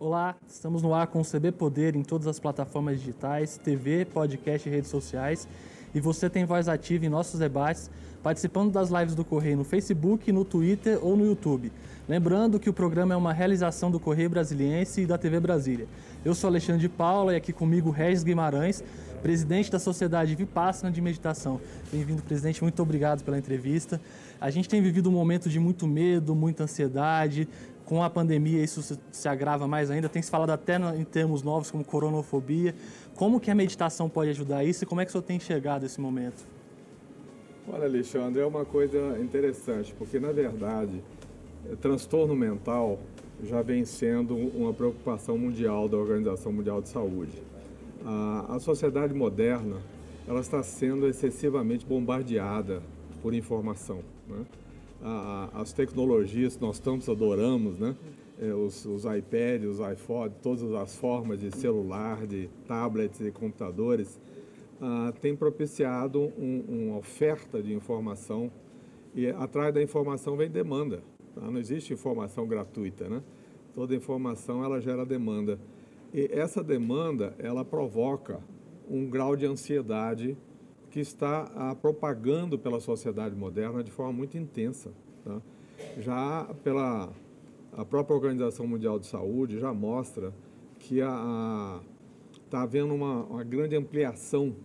Olá, estamos no ar com o CB Poder em todas as plataformas digitais, TV, podcast e redes sociais. E você tem voz ativa em nossos debates, participando das lives do Correio no Facebook, no Twitter ou no YouTube. Lembrando que o programa é uma realização do Correio Brasiliense e da TV Brasília. Eu sou Alexandre de Paula e aqui comigo Regis Guimarães, presidente da Sociedade Vipassana de Meditação. Bem-vindo, presidente. Muito obrigado pela entrevista. A gente tem vivido um momento de muito medo, muita ansiedade, com a pandemia isso se, se agrava mais ainda. Tem se falado até no, em termos novos como coronofobia. Como que a meditação pode ajudar isso e como é que o senhor tem enxergado esse momento? Olha, Alexandre, é uma coisa interessante, porque na verdade, é, transtorno mental já vem sendo uma preocupação mundial da Organização Mundial de Saúde. A, a sociedade moderna ela está sendo excessivamente bombardeada por informação. Né? A, as tecnologias que nós tanto adoramos, né? É, os, os iPads, os iPhones, todas as formas de celular, de tablets e computadores, ah, tem propiciado um, uma oferta de informação e atrás da informação vem demanda. Tá? Não existe informação gratuita, né? Toda informação ela gera demanda e essa demanda ela provoca um grau de ansiedade que está ah, propagando pela sociedade moderna de forma muito intensa. Tá? Já pela a própria Organização Mundial de Saúde já mostra que está havendo uma, uma, grande ampliação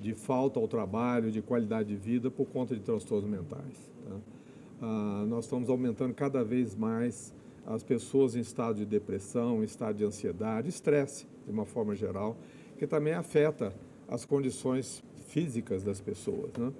de falta ao trabalho, de qualidade de vida por conta de transtornos mentais. Tá? Ah, nós estamos aumentando cada vez mais as pessoas em estado de depressão, em estado de ansiedade, estresse, de uma forma geral, que também afeta as condições físicas das pessoas. Né?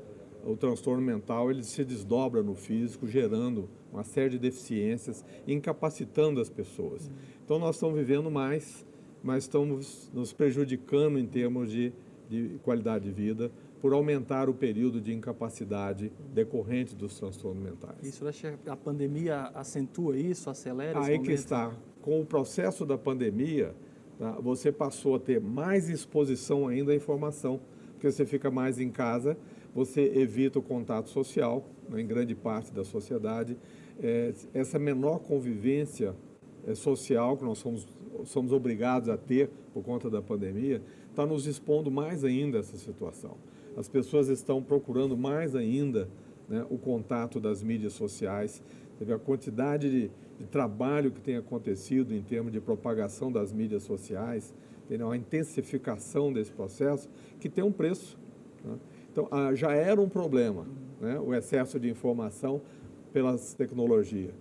O transtorno mental ele se desdobra no físico, gerando uma série de deficiências, incapacitando as pessoas. Então nós estamos vivendo mais, mas estamos nos prejudicando em termos de, de qualidade de vida por aumentar o período de incapacidade decorrente dos transtornos mentais. Isso, a pandemia acentua isso, acelera Aí que está. Com o processo da pandemia, tá, você passou a ter mais exposição ainda à informação porque você fica mais em casa, você evita o contato social, né, em grande parte da sociedade. É, essa menor convivência é, social que nós somos, somos obrigados a ter por conta da pandemia, está nos expondo mais ainda a essa situação. As pessoas estão procurando mais ainda né, o contato das mídias sociais. A quantidade de, de trabalho que tem acontecido em termos de propagação das mídias sociais, entendeu? a intensificação desse processo, que tem um preço. Né? Então, ah, já era um problema né? o excesso de informação pelas tecnologias.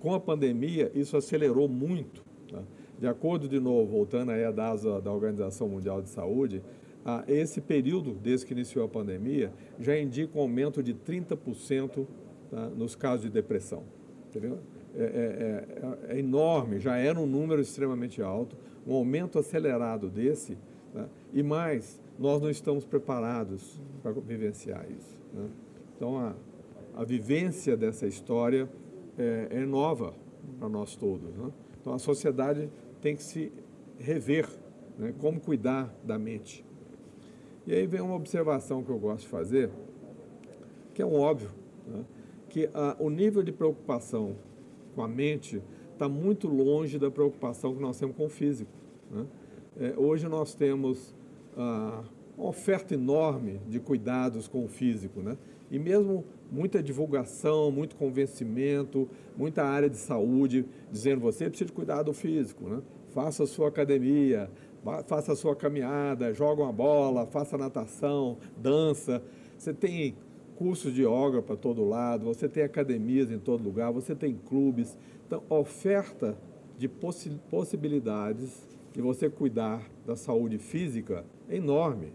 Com a pandemia, isso acelerou muito. Tá? De acordo, de novo, voltando aí a dados da Organização Mundial de Saúde, ah, esse período, desde que iniciou a pandemia, já indica um aumento de 30% tá? nos casos de depressão. Entendeu? É, é, é, é, enorme, já era um número extremamente alto, um aumento acelerado desse, né? e mais, nós não estamos preparados para vivenciar isso. Né? Então, a, a vivência dessa história é, é nova para nós todos. Né? Então, a sociedade tem que se rever, né? como cuidar da mente. E aí vem uma observação que eu gosto de fazer, que é um óbvio, né? que a, o nível de preocupação com a mente está muito longe da preocupação que nós temos com o físico. Né? É, hoje nós temos ah, uma oferta enorme de cuidados com o físico, né? e mesmo muita divulgação, muito convencimento, muita área de saúde dizendo você precisa cuidar do físico, né? faça a sua academia, faça a sua caminhada, joga uma bola, faça natação, dança. Você tem cursos de yoga para todo lado, você tem academias em todo lugar, você tem clubes. Então, oferta de possi possibilidades de você cuidar da saúde física é enorme.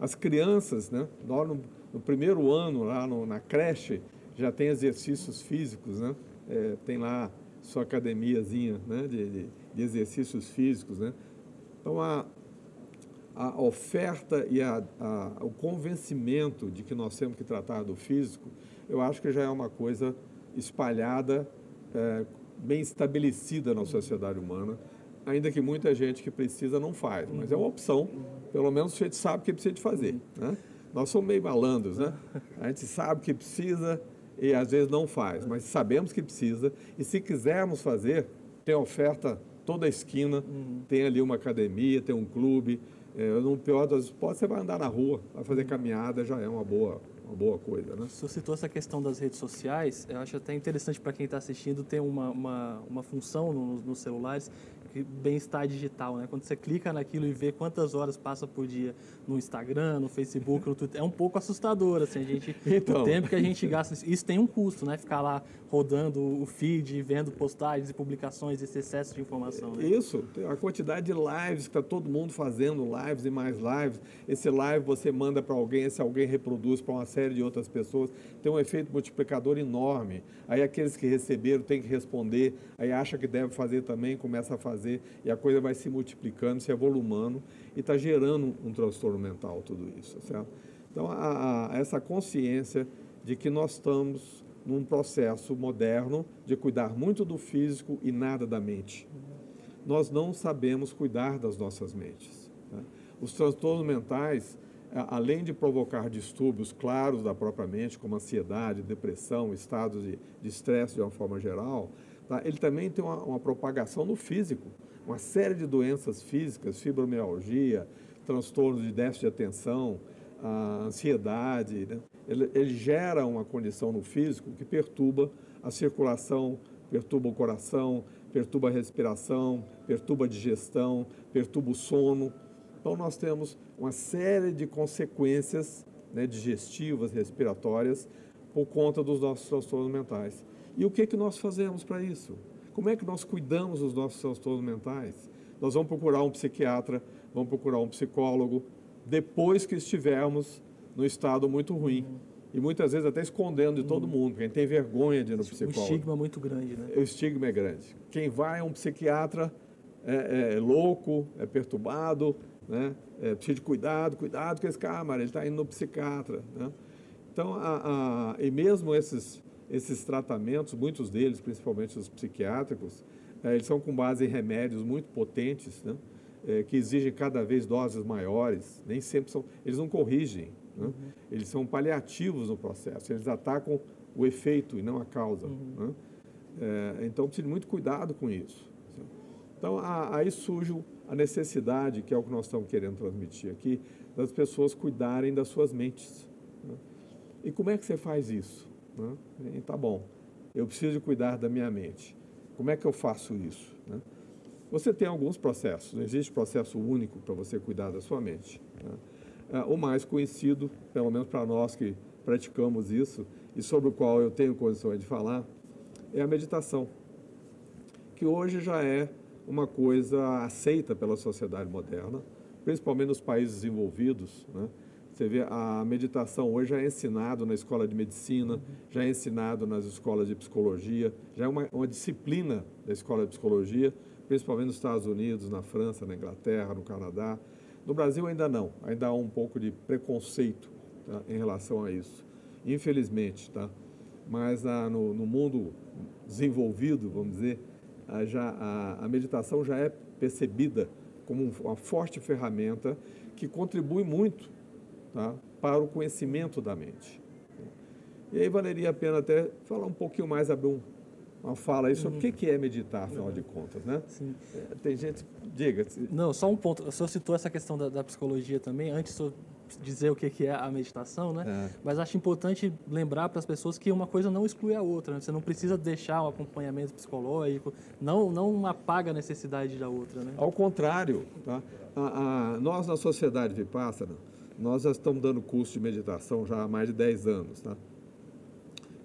As crianças, né, no, no primeiro ano, lá no, na creche, já tem exercícios físicos, né? É, tem lá sua academiazinha né, de, de, de exercícios físicos. Né? Então, a, a oferta e a, a, o convencimento de que nós temos que tratar do físico, eu acho que já é uma coisa espalhada, é, bem estabelecida na sociedade humana, ainda que muita gente que precisa não faz, mas é uma opção, pelo menos a gente sabe o que precisa de fazer. Né? Nós somos meio malandros, né? A gente sabe que precisa e às vezes não faz, mas sabemos que precisa, e se quisermos fazer, tem oferta toda esquina uhum. tem ali uma academia, tem um clube. É, no pior das hipóteses, você vai andar na rua, vai fazer caminhada, já é uma boa, uma boa coisa, né? Você citou essa questão das redes sociais, eu acho até interessante para quem está assistindo ter uma, uma, uma função nos, nos celulares bem-estar digital, né? Quando você clica naquilo e vê quantas horas passa por dia no Instagram, no Facebook, no Twitter, é um pouco assustador, assim, a gente, então... o tempo que a gente gasta, isso tem um custo, né? Ficar lá rodando o feed, vendo postagens e publicações, esse excesso de informação. Né? Isso, a quantidade de lives que está todo mundo fazendo, lives e mais lives, esse live você manda para alguém, esse alguém reproduz para uma série de outras pessoas, tem um efeito multiplicador enorme. Aí aqueles que receberam têm que responder, aí acha que deve fazer também, começa a fazer fazer e a coisa vai se multiplicando, se evolumando e está gerando um transtorno mental tudo isso, certo? Então, a, a, essa consciência de que nós estamos num processo moderno de cuidar muito do físico e nada da mente. Nós não sabemos cuidar das nossas mentes. Né? Os transtornos mentais, além de provocar distúrbios claros da própria mente, como ansiedade, depressão, estados de estresse de, de uma forma geral, Tá? Ele também tem uma, uma, propagação no físico, uma série de doenças físicas, fibromialgia, transtornos de déficit de atenção, ansiedade. Né? Ele, ele gera uma condição no físico que perturba a circulação, perturba o coração, perturba a respiração, perturba a digestão, perturba o sono. Então, nós temos uma série de consequências né, digestivas, respiratórias, por conta dos nossos transtornos mentais. E o que, que nós fazemos para isso? Como é que nós cuidamos dos nossos transtornos mentais? Nós vamos procurar um psiquiatra, vamos procurar um psicólogo, depois que estivermos no estado muito ruim. E muitas vezes até escondendo de todo mundo, porque a gente tem vergonha de ir no psicólogo. O estigma é muito grande, né? O estigma é grande. Quem vai é um psiquiatra é, é louco, é perturbado, né? É, precisa de cuidado, cuidado com esse cara, ele está indo no psiquiatra. Né? Então, a, a, e mesmo esses esses tratamentos, muitos deles, principalmente os psiquiátricos, é, eles são com base em remédios muito potentes, né? É, que exigem cada vez doses maiores, nem sempre são, eles não corrigem, né? uhum. eles são paliativos no processo, eles atacam o efeito e não a causa. Uhum. Né? É, então, precisa de muito cuidado com isso. Então, a, aí surge a necessidade, que é o que nós estamos querendo transmitir aqui, das pessoas cuidarem das suas mentes. Né? E como é que você faz isso? Né? E tá bom, eu preciso cuidar da minha mente. Como é que eu faço isso? Né? Você tem alguns processos, não existe processo único para você cuidar da sua mente. Né? É, o mais conhecido, pelo menos para nós que praticamos isso e sobre o qual eu tenho condições de falar, é a meditação, que hoje já é uma coisa aceita pela sociedade moderna, principalmente nos países desenvolvidos, né? Você vê, a meditação hoje já é ensinado na escola de medicina, já é ensinado nas escolas de psicologia, já é uma, uma disciplina da escola de psicologia, principalmente nos Estados Unidos, na França, na Inglaterra, no Canadá. No Brasil ainda não, ainda há um pouco de preconceito tá, em relação a isso, infelizmente, tá? Mas ah, no, no, mundo desenvolvido, vamos dizer, ah, já, a, a meditação já é percebida como uma forte ferramenta que contribui muito tá? para o conhecimento da mente. E aí valeria a pena até falar um pouquinho mais, abrir um, uma fala aí sobre uhum. o que é meditar, afinal uhum. de contas, né? Sim. É, tem gente, diga. Não, só um ponto. O senhor citou essa questão da, da psicologia também, antes de dizer o que é a meditação, né? É. Mas acho importante lembrar para as pessoas que uma coisa não exclui a outra. Né? Você não precisa deixar o acompanhamento psicológico, não, não apaga a necessidade da outra, né? Ao contrário, tá? A, a, nós na sociedade Vipassana, nós já estamos dando curso de meditação já há mais de 10 anos. Tá?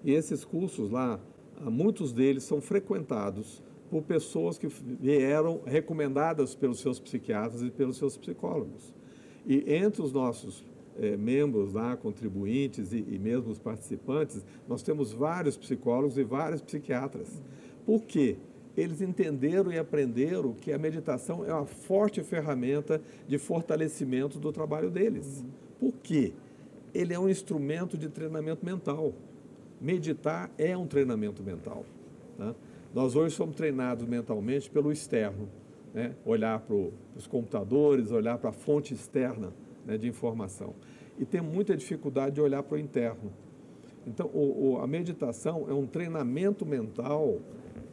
E esses cursos lá, muitos deles são frequentados por pessoas que vieram recomendadas pelos seus psiquiatras e pelos seus psicólogos. E entre os nossos é, membros lá, contribuintes e, e mesmo os participantes, nós temos vários psicólogos e vários psiquiatras. Por quê? Eles entenderam e aprenderam que a meditação é uma forte ferramenta de fortalecimento do trabalho deles. Por quê? Ele é um instrumento de treinamento mental. Meditar é um treinamento mental. Tá? Nós hoje somos treinados mentalmente pelo externo, né? olhar para os computadores, olhar para a fonte externa né, de informação. E tem muita dificuldade de olhar para o interno. Então, o, o, a meditação é um treinamento mental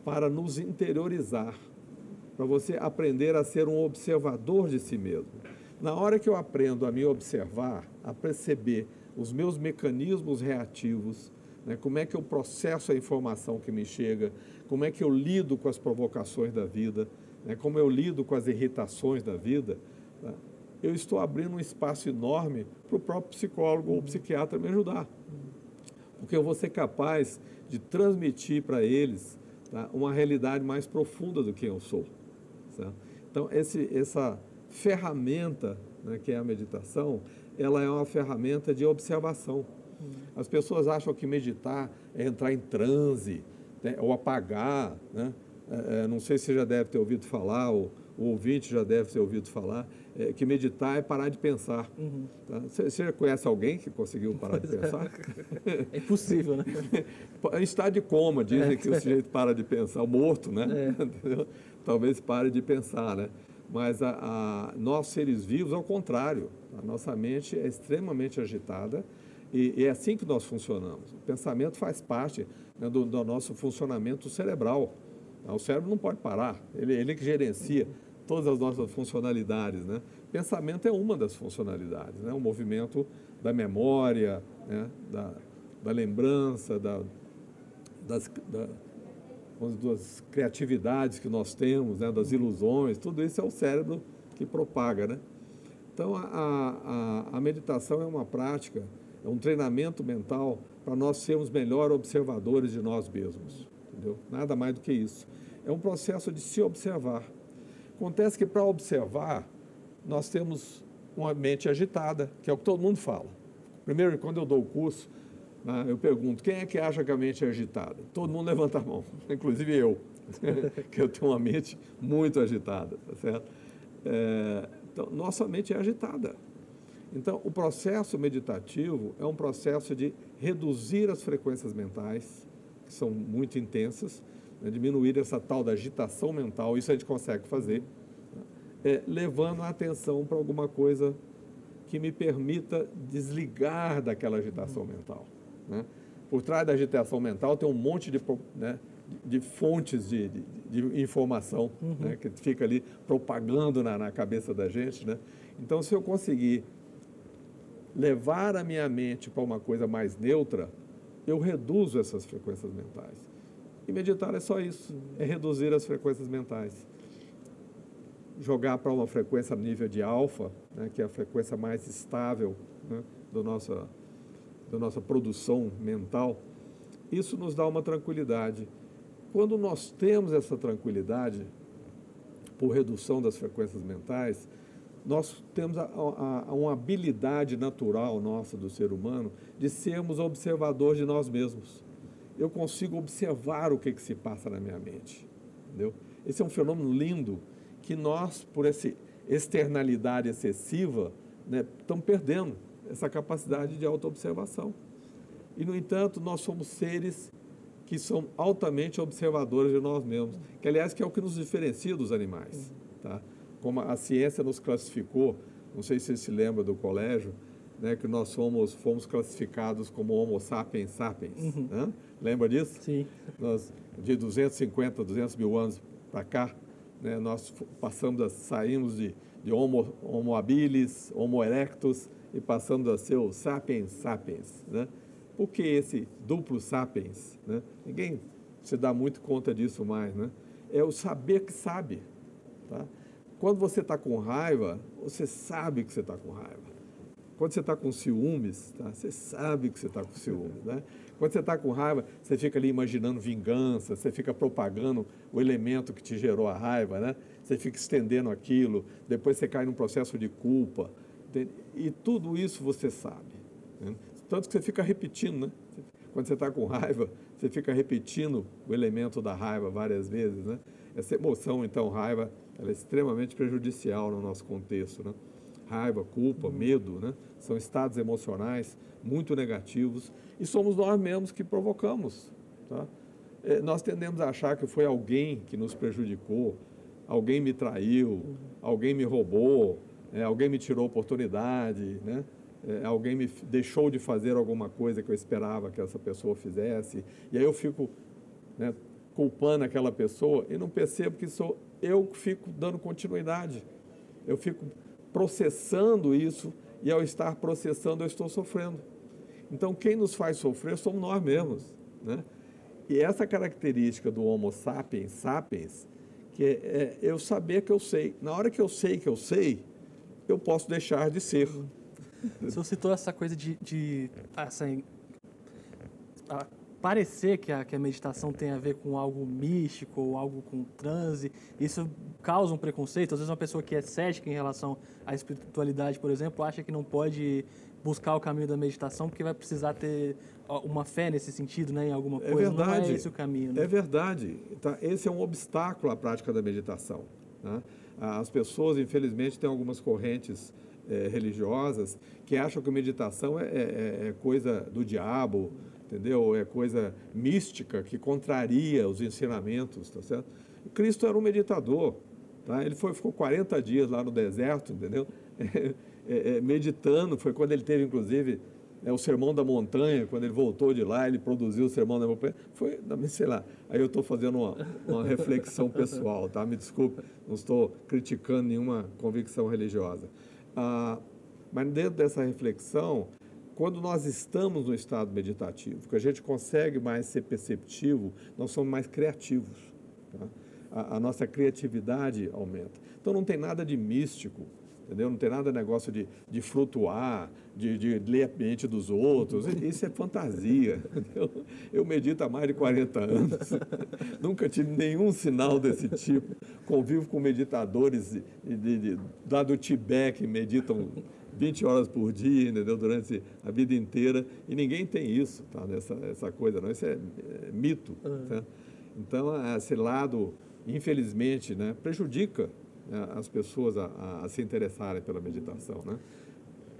para nos interiorizar. para você aprender a ser um observador de si mesmo. Na hora que eu aprendo a me observar, a perceber os meus mecanismos reativos, né, como é que eu processo a informação que me chega, como é que eu lido com as provocações da vida, né, como eu lido com as irritações da vida, né, eu estou abrindo um espaço enorme para o próprio psicólogo ou psiquiatra me ajudar. Porque eu vou ser capaz de transmitir para eles tá, uma realidade mais profunda do que eu sou. Certo? Então, esse, essa ferramenta né, que é a meditação, ela é uma ferramenta de observação. As pessoas acham que meditar é entrar em transe, né, ou apagar. Né? É, é não sei se você já deve ter ouvido falar, ou o ouvinte já deve ter ouvido falar, é, que meditar é parar de pensar. Uhum. Tá? Você, você, já conhece alguém que conseguiu parar de pensar? É impossível, né? estado de coma, dizem é. que o sujeito para de pensar, o morto, né? É. Talvez pare de pensar, né? Mas a, a, nós, seres vivos, ao contrário, a nossa mente é extremamente agitada e, e é assim que nós funcionamos. O pensamento faz parte né, do, do, nosso funcionamento cerebral. O cérebro não pode parar, ele, ele que gerencia todas as nossas funcionalidades. Né? Pensamento é uma das funcionalidades, né? o movimento da memória, né? da, da lembrança, da, das, da, das criatividades que nós temos, né? das ilusões, tudo isso é o cérebro que propaga. Né? Então, a, a, a meditação é uma prática, é um treinamento mental para nós sermos melhor observadores de nós mesmos. Entendeu? Nada mais do que isso. É um processo de se observar. Acontece que para observar, nós temos uma mente agitada, que é o que todo mundo fala. Primeiro, quando eu dou o curso, né, eu pergunto, quem é que acha que a mente é agitada? Todo mundo levanta a mão, inclusive eu, que eu tenho uma mente muito agitada, tá certo? É, então, nossa mente é agitada. Então, o processo meditativo é um processo de reduzir as frequências mentais, que são muito intensas, né, diminuir essa tal da agitação mental, isso a gente consegue fazer, é, levando a atenção para alguma coisa que me permita desligar daquela agitação mental. Né? Por trás da agitação mental tem um monte de, né, de fontes de, de, de informação uhum. né, que fica ali propagando na, na cabeça da gente. Né? Então, se eu conseguir levar a minha mente para uma coisa mais neutra, eu reduzo essas frequências mentais. E meditar é só isso, é reduzir as frequências mentais. Jogar para uma frequência nível de alfa, né, que é a frequência mais estável né, do nossa, da nossa produção mental, isso nos dá uma tranquilidade. Quando nós temos essa tranquilidade, por redução das frequências mentais, nós temos a, a, a, uma habilidade natural nossa do ser humano de sermos observadores de nós mesmos eu consigo observar o que, que se passa na minha mente. Entendeu? Esse é um fenômeno lindo que nós, por essa externalidade excessiva, né, estamos perdendo essa capacidade de autoobservação. E, no entanto, nós somos seres que são altamente observadores de nós mesmos, que, aliás, que é o que nos diferencia dos animais. Tá? Como a ciência nos classificou, não sei se você se lembra do colégio, né, que nós fomos, fomos classificados como Homo sapiens sapiens. Uhum. Né? Lembra disso? Sim. Nós, de 250, 200 mil anos para cá, né, nós passamos a, saímos de, de homo, homo habilis, Homo erectus e passamos a ser o Sapiens sapiens. Né? Por que esse duplo sapiens? Né? Ninguém se dá muito conta disso mais. Né? É o saber que sabe. Tá? Quando você está com raiva, você sabe que você está com raiva. Quando você está com ciúmes, tá? você sabe que você está com ciúmes. Né? Quando você está com raiva, você fica ali imaginando vingança, você fica propagando o elemento que te gerou a raiva, né? você fica estendendo aquilo, depois você cai num processo de culpa. Entende? E tudo isso você sabe. Né? Tanto que você fica repetindo. Né? Quando você está com raiva, você fica repetindo o elemento da raiva várias vezes. Né? Essa emoção, então, raiva, ela é extremamente prejudicial no nosso contexto. Né? Raiva, culpa, medo, né? são estados emocionais muito negativos e somos nós mesmos que provocamos. Tá? É, nós tendemos a achar que foi alguém que nos prejudicou, alguém me traiu, alguém me roubou, é, alguém me tirou oportunidade, né? É, alguém me deixou de fazer alguma coisa que eu esperava que essa pessoa fizesse, e aí eu fico né, culpando aquela pessoa e não percebo que sou eu que fico dando continuidade. Eu fico processando isso e ao estar processando eu estou sofrendo. Então quem nos faz sofrer somos nós mesmos, né? E essa característica do Homo sapiens sapiens, que é, é eu saber que eu sei. Na hora que eu sei que eu sei, eu posso deixar de ser. Você citou essa coisa de, de essa, a, parecer que a, que a meditação tem a ver com algo místico ou algo com transe. Isso causa um preconceito. Às vezes uma pessoa que é cética em relação à espiritualidade, por exemplo, acha que não pode buscar o caminho da meditação porque vai precisar ter uma fé nesse sentido, né, em alguma é coisa. É verdade. Não é esse o caminho. Né? É verdade. Tá? Esse é um obstáculo à prática da meditação. Né? As pessoas, infelizmente, têm algumas correntes é, religiosas que acham que meditação é, é, é, coisa do diabo, entendeu? É coisa mística que contraria os ensinamentos, tá certo? Cristo era um meditador, tá? Ele foi, ficou 40 dias lá no deserto, entendeu? É, é, meditando, foi quando ele teve, inclusive, é, o Sermão da Montanha, quando ele voltou de lá, ele produziu o Sermão da Montanha, foi, sei lá, aí eu estou fazendo uma, uma reflexão pessoal, tá? Me desculpe, não estou criticando nenhuma convicção religiosa. Ah, mas dentro dessa reflexão, quando nós estamos no estado meditativo, que a gente consegue mais ser perceptivo, nós somos mais criativos. Tá? A, a, nossa criatividade aumenta. Então não tem nada de místico, entendeu? Não tem nada de negócio de, de flutuar, de, de ler a mente dos outros. Isso é fantasia. Entendeu? Eu medito há mais de 40 anos. Nunca tive nenhum sinal desse tipo. Convivo com meditadores de, de, lá do Tibete que meditam 20 horas por dia, entendeu? Durante a vida inteira. E ninguém tem isso, tá? Essa, essa coisa, não. Isso é, é mito. Uhum. Tá? Então, esse lado, infelizmente, né, prejudica né, as pessoas a, a, a, se interessarem pela meditação, né?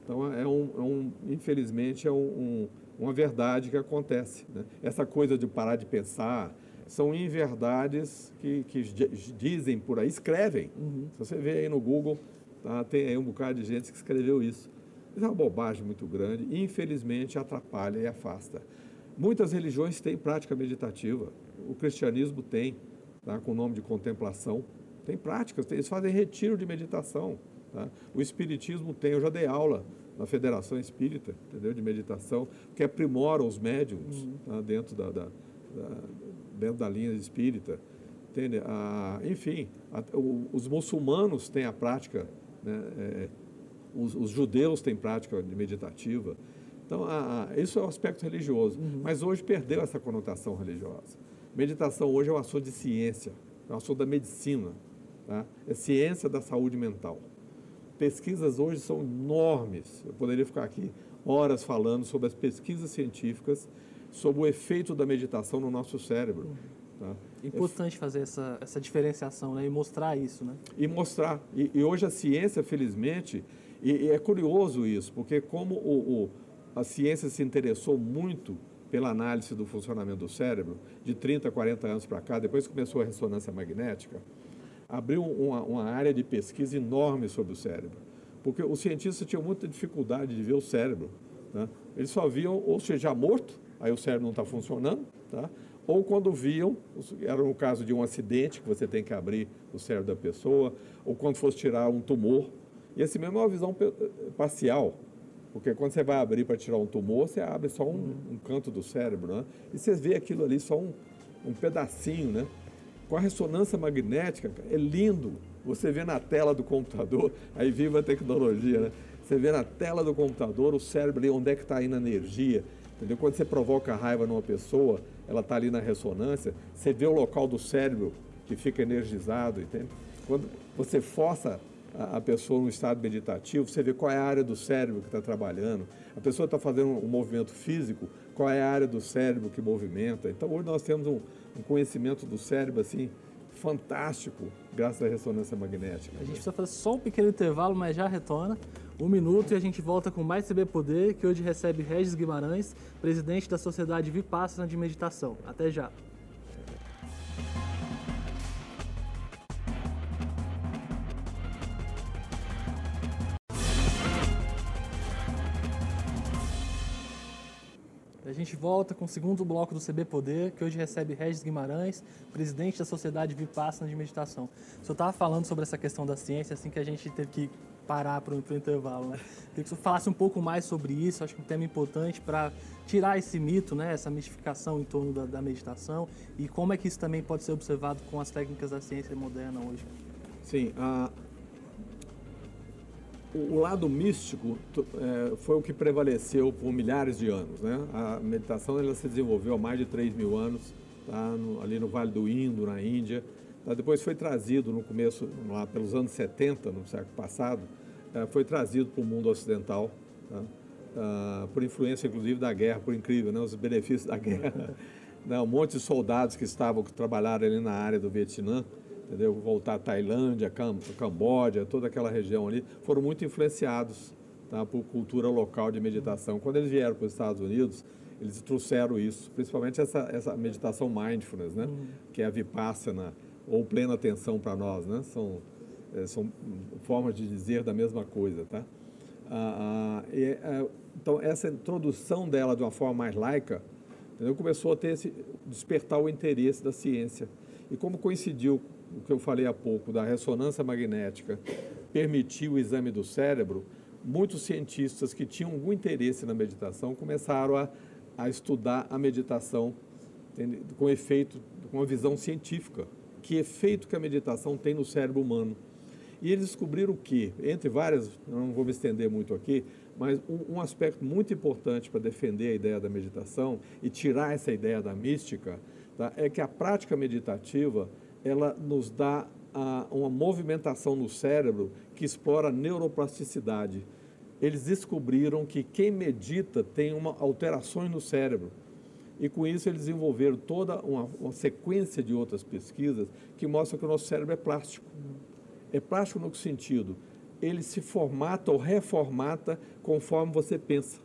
Então, é um, é um infelizmente, é um, um, uma verdade que acontece. Né? Essa coisa de parar de pensar, são inverdades que, que dizem por aí, escrevem. Uhum. Se você vê aí no Google, Tá? Tem aí um bocado de gente que escreveu isso. Isso é uma bobagem muito grande e, infelizmente, atrapalha e afasta. Muitas religiões têm prática meditativa. O cristianismo tem, tá? com o nome de contemplação. Tem práticas, eles fazem retiro de meditação. Tá? O espiritismo tem, eu já dei aula na Federação Espírita, entendeu? De meditação, que aprimora os médiums uhum. tá? dentro, da, da, da, dentro da linha espírita. Entende? Ah, enfim, a, o, os muçulmanos têm a prática né? É, os, os, judeus têm prática meditativa. Então, a, a, isso é o um aspecto religioso. Uhum. Mas hoje perdeu essa conotação religiosa. Meditação hoje é um assunto de ciência, é um assunto da medicina. Tá? É ciência da saúde mental. Pesquisas hoje são enormes. Eu poderia ficar aqui horas falando sobre as pesquisas científicas sobre o efeito da meditação no nosso cérebro. Uhum. Tá? Importante fazer essa, essa diferenciação né? e mostrar isso. Né? E mostrar. E, e hoje a ciência, felizmente, e, e, é curioso isso, porque como o, o, a ciência se interessou muito pela análise do funcionamento do cérebro, de 30, 40 anos para cá, depois que começou a ressonância magnética, abriu uma, uma área de pesquisa enorme sobre o cérebro. Porque os cientistas tinham muita dificuldade de ver o cérebro. Tá? Eles só viam, ou seja, morto, aí o cérebro não está funcionando, tá? Ou quando viam, era no caso de um acidente, que você tem que abrir o cérebro da pessoa, ou quando fosse tirar um tumor. E assim mesmo é uma visão parcial, porque quando você vai abrir para tirar um tumor, você abre só um, um, canto do cérebro, né? E você vê aquilo ali só um, um pedacinho, né? Com a ressonância magnética, é lindo. Você vê na tela do computador, aí viva a tecnologia, né? Você vê na tela do computador o cérebro ali, onde é que está indo a energia. Entendeu? Quando você provoca raiva numa pessoa, ela está ali na ressonância, você vê o local do cérebro que fica energizado, entende? Quando você força a, pessoa num estado meditativo, você vê qual é a área do cérebro que está trabalhando. A pessoa está fazendo um movimento físico, qual é a área do cérebro que movimenta. Então, hoje nós temos um, um conhecimento do cérebro, assim, fantástico, graças à ressonância magnética. A gente precisa fazer só um pequeno intervalo, mas já retorna. Um minuto e a gente volta com mais CB Poder, que hoje recebe Regis Guimarães, presidente da Sociedade Vipassana de Meditação. Até já. Gente volta com o segundo bloco do CB Poder, que hoje recebe Regis Guimarães, presidente da Sociedade Vipassana de Meditação. O senhor estava falando sobre essa questão da ciência, assim que a gente teve que parar para o intervalo. Né? Queria que o senhor falasse um pouco mais sobre isso, acho que um tema importante para tirar esse mito, né, essa mistificação em torno da, da, meditação e como é que isso também pode ser observado com as técnicas da ciência moderna hoje. Sim, a, o lado místico é, foi o que prevaleceu por milhares de anos. Né? A meditação ela se desenvolveu há mais de 3 mil anos, tá? no, ali no Vale do Indo, na Índia. Tá? Depois foi trazido no começo, lá pelos anos 70, no século passado, é, foi trazido para o mundo ocidental, tá? ah, por influência inclusive da guerra, por incrível, né? os benefícios da guerra. né? Um monte de soldados que estavam, que trabalharam ali na área do Vietnã, entendeu? Voltar à Tailândia, Cam Camboja, toda aquela região ali, foram muito influenciados tá, por cultura local de meditação. Quando eles vieram para os Estados Unidos, eles trouxeram isso, principalmente essa, essa meditação mindfulness, né? Uhum. Que é a vipassana, ou plena atenção para nós, né? São, é, são formas de dizer da mesma coisa, tá? Ah, ah, e, é, então, essa introdução dela de uma forma mais laica, entendeu? começou a ter esse, despertar o interesse da ciência. E como coincidiu o que eu falei há pouco da ressonância magnética permitiu o exame do cérebro, muitos cientistas que tinham algum interesse na meditação começaram a, a estudar a meditação com efeito, com uma visão científica. Que efeito que a meditação tem no cérebro humano. E eles descobriram que, entre várias, não vou me estender muito aqui, mas um, um aspecto muito importante para defender a ideia da meditação e tirar essa ideia da mística, tá, é que a prática meditativa ela nos dá a, uma movimentação no cérebro que explora a neuroplasticidade. Eles descobriram que quem medita tem uma alterações no cérebro. E com isso eles desenvolveram toda uma, uma sequência de outras pesquisas que mostram que o nosso cérebro é plástico. É plástico no que sentido? Ele se formata ou reformata conforme você pensa.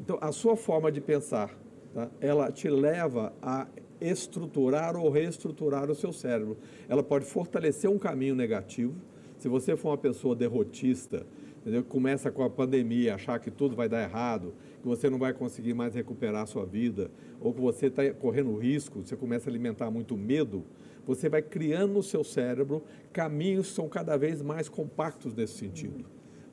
Então, a sua forma de pensar, tá? ela te leva a estruturar ou reestruturar o seu cérebro. Ela pode fortalecer um caminho negativo. Se você for uma pessoa derrotista, entendeu? começa com a pandemia, achar que tudo vai dar errado, que você não vai conseguir mais recuperar a sua vida, ou que você está correndo risco, você começa a alimentar muito medo, você vai criando no seu cérebro caminhos que são cada vez mais compactos nesse sentido.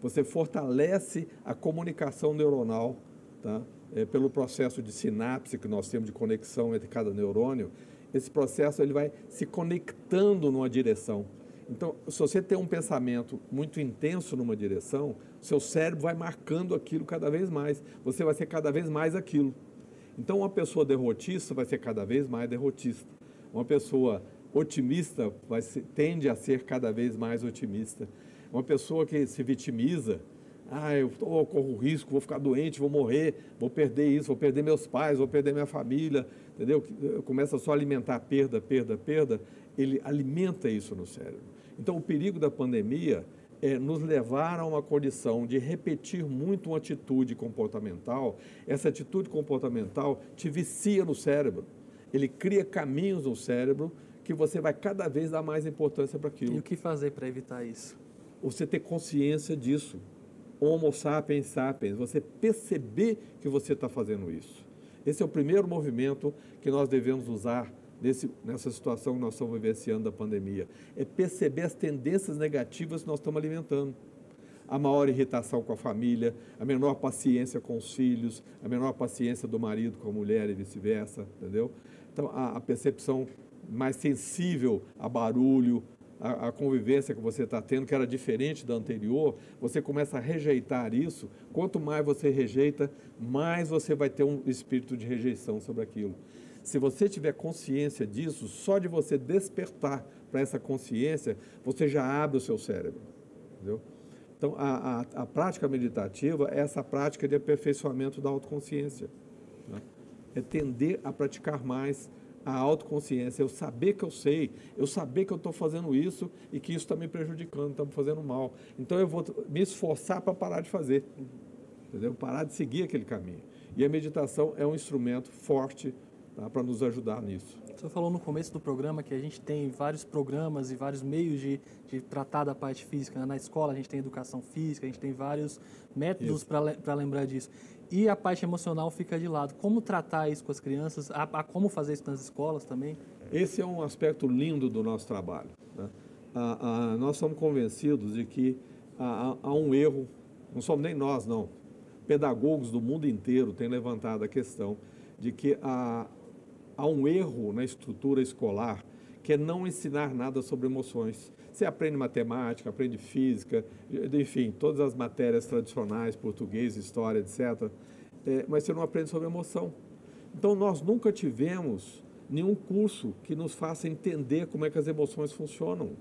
Você fortalece a comunicação neuronal, tá? É, pelo processo de sinapse que nós temos de conexão entre cada neurônio, esse processo ele vai se conectando numa direção. Então, se você tem um pensamento muito intenso numa direção, seu cérebro vai marcando aquilo cada vez mais. Você vai ser cada vez mais aquilo. Então, uma pessoa derrotista vai ser cada vez mais derrotista. Uma pessoa otimista vai ser, tende a ser cada vez mais otimista. Uma pessoa que se vitimiza, ah, eu corro risco, vou ficar doente, vou morrer, vou perder isso, vou perder meus pais, vou perder minha família, entendeu? Começa só a alimentar perda, perda, perda, ele alimenta isso no cérebro. Então, o perigo da pandemia é nos levar a uma condição de repetir muito uma atitude comportamental. Essa atitude comportamental te vicia no cérebro. Ele cria caminhos no cérebro que você vai cada vez dar mais importância para aquilo. E o que fazer para evitar isso? Você ter consciência disso. Homo sapiens sapiens, você perceber que você está fazendo isso. Esse é o primeiro movimento que nós devemos usar nesse, nessa situação que nós estamos vivenciando da pandemia. É perceber as tendências negativas que nós estamos alimentando. A maior irritação com a família, a menor paciência com os filhos, a menor paciência do marido com a mulher e vice-versa, entendeu? Então, a, a percepção mais sensível a barulho, a, a convivência que você está tendo, que era diferente da anterior, você começa a rejeitar isso. Quanto mais você rejeita, mais você vai ter um espírito de rejeição sobre aquilo. Se você tiver consciência disso, só de você despertar para essa consciência, você já abre o seu cérebro. Entendeu? Então, a, a, a, prática meditativa é essa prática de aperfeiçoamento da autoconsciência. Né? É tender a praticar mais a autoconsciência, eu saber que eu sei, eu saber que eu estou fazendo isso e que isso está me prejudicando, está me fazendo mal. Então eu vou me esforçar para parar de fazer, entendeu? parar de seguir aquele caminho. E a meditação é um instrumento forte tá, para nos ajudar nisso. Você falou no começo do programa que a gente tem vários programas e vários meios de, de tratar da parte física. Na escola a gente tem educação física, a gente tem vários métodos para lembrar disso. E a parte emocional fica de lado. Como tratar isso com as crianças? A, a como fazer isso nas escolas também? Esse é um aspecto lindo do nosso trabalho. Né? Nós somos convencidos de que há, há um erro, não somos nem nós, não. Pedagogos do mundo inteiro têm levantado a questão de que há, há um erro na estrutura escolar que é não ensinar nada sobre emoções. Você aprende matemática, aprende física, enfim, todas as matérias tradicionais, português, história, etc. É, mas você não aprende sobre emoção. Então, nós nunca tivemos nenhum curso que nos faça entender como é que as emoções funcionam.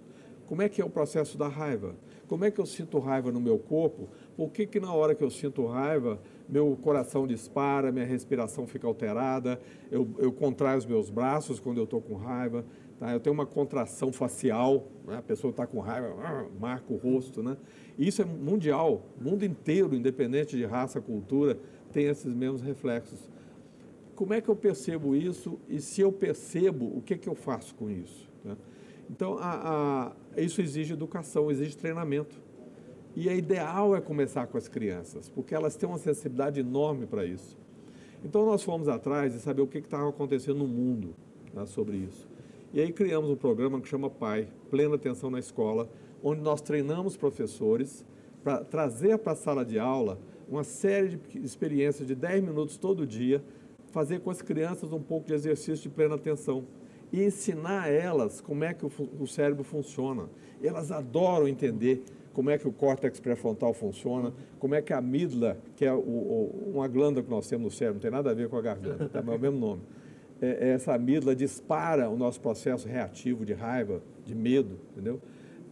Como é que é o processo da raiva? Como é que eu sinto raiva no meu corpo? Por que, que na hora que eu sinto raiva, meu coração dispara, minha respiração fica alterada, eu, eu contraio os meus braços quando eu estou com raiva, tá? eu tenho uma contração facial, né? a pessoa está com raiva, ah, marca o rosto. Né? Isso é mundial, mundo inteiro, independente de raça, cultura, tem esses mesmos reflexos. Como é que eu percebo isso e se eu percebo, o que, que eu faço com isso? Né? Então, a, a, isso exige educação, exige treinamento. E é ideal é começar com as crianças, porque elas têm uma sensibilidade enorme para isso. Então, nós fomos atrás de saber o que estava acontecendo no mundo né, sobre isso. E aí criamos um programa que chama PAI, Plena Atenção na Escola, onde nós treinamos professores para trazer para a sala de aula uma série de experiências de 10 minutos todo dia, fazer com as crianças um pouco de exercício de plena atenção e ensinar a elas como é que o, o cérebro funciona. Elas adoram entender como é que o córtex pré-frontal funciona, como é que a amígdala, que é o, o, uma glândula que nós temos no cérebro, não tem nada a ver com a garganta, tá? é o mesmo nome. É, é, essa amígdala dispara o nosso processo reativo de raiva, de medo, entendeu?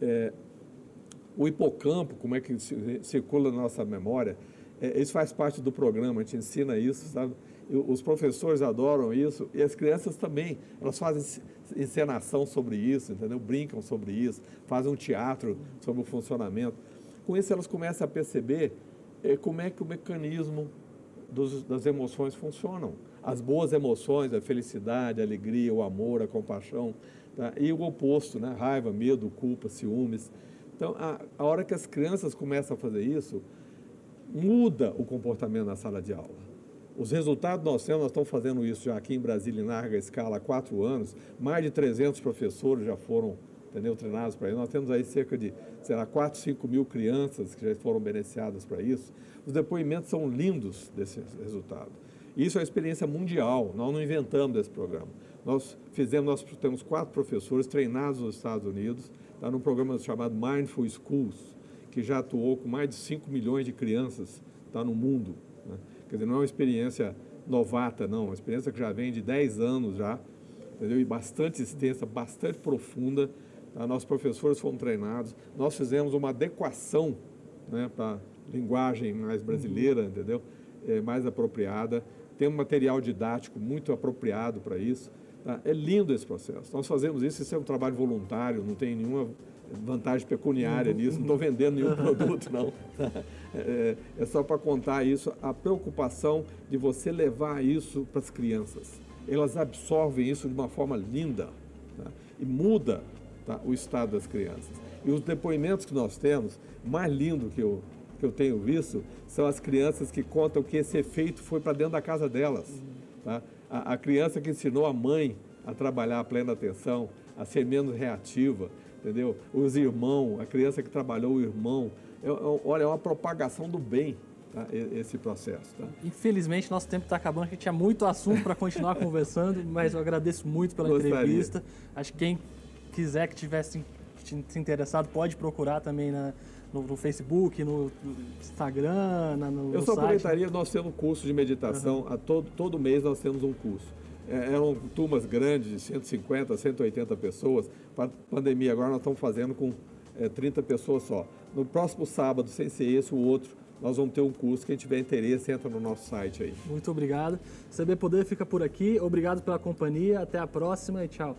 É, o hipocampo, como é que circula na nossa memória, é, isso faz parte do programa, a gente ensina isso, sabe? os professores adoram isso e as crianças também. Elas fazem encenação sobre isso, entendeu? Brincam sobre isso, fazem um teatro sobre o funcionamento. Com isso, elas começam a perceber é, como é que o mecanismo dos, das emoções funcionam. As boas emoções, a felicidade, a alegria, o amor, a compaixão, tá? e o oposto, né? raiva, medo, culpa, ciúmes. Então, a, a hora que as crianças começam a fazer isso, muda o comportamento na sala de aula. Os resultados nós temos, nós estamos fazendo isso já aqui em Brasília, em larga escala, há quatro anos. Mais de 300 professores já foram entendeu, treinados para isso. Nós temos aí cerca de, sei lá, 4, 5 mil crianças que já foram beneficiadas para isso. Os depoimentos são lindos desse resultado. Isso é uma experiência mundial, nós não inventamos esse programa. Nós fizemos, nós temos quatro professores treinados nos Estados Unidos, está num programa chamado Mindful Schools, que já atuou com mais de 5 milhões de crianças tá, no mundo. Né? Quer dizer, não é uma experiência novata, não, é uma experiência que já vem de 10 anos já, entendeu? E bastante extensa, bastante profunda. Tá? Nossos professores foram treinados, nós fizemos uma adequação né, para linguagem mais brasileira, uhum. entendeu? É, mais apropriada. Tem um material didático muito apropriado para isso. Tá? É lindo esse processo. Nós fazemos isso, isso é um trabalho voluntário, não tem nenhuma vantagem pecuniária uhum. nisso, não estou vendendo nenhum produto, não. É, é só para contar isso, a preocupação de você levar isso para as crianças. Elas absorvem isso de uma forma linda tá? e muda tá, o estado das crianças. E os depoimentos que nós temos, mais lindo que eu, que eu tenho visto, são as crianças que contam que esse efeito foi para dentro da casa delas. Tá? A, a criança que ensinou a mãe a trabalhar a plena atenção, a ser menos reativa, entendeu? Os irmãos, a criança que trabalhou o irmão. É, é, olha, é uma propagação do bem tá? esse processo. Tá? Infelizmente, nosso tempo está acabando, a gente tinha muito assunto para continuar conversando, mas eu agradeço muito pela Gostaria. entrevista. Acho que quem quiser que tivesse se interessado pode procurar também na, no, no, Facebook, no Instagram, na, no Eu só site. aproveitaria, nós temos curso de meditação, uhum. a todo, todo mês nós temos um curso. É, eram turmas grandes, de 150, 180 pessoas. Para pandemia, agora nós estamos fazendo com é, 30 pessoas só. No próximo sábado, sem ser esse, o outro, nós vamos ter um curso. Quem tiver interesse, entra no nosso site aí. Muito obrigado. CB Poder fica por aqui. Obrigado pela companhia. Até a próxima e tchau.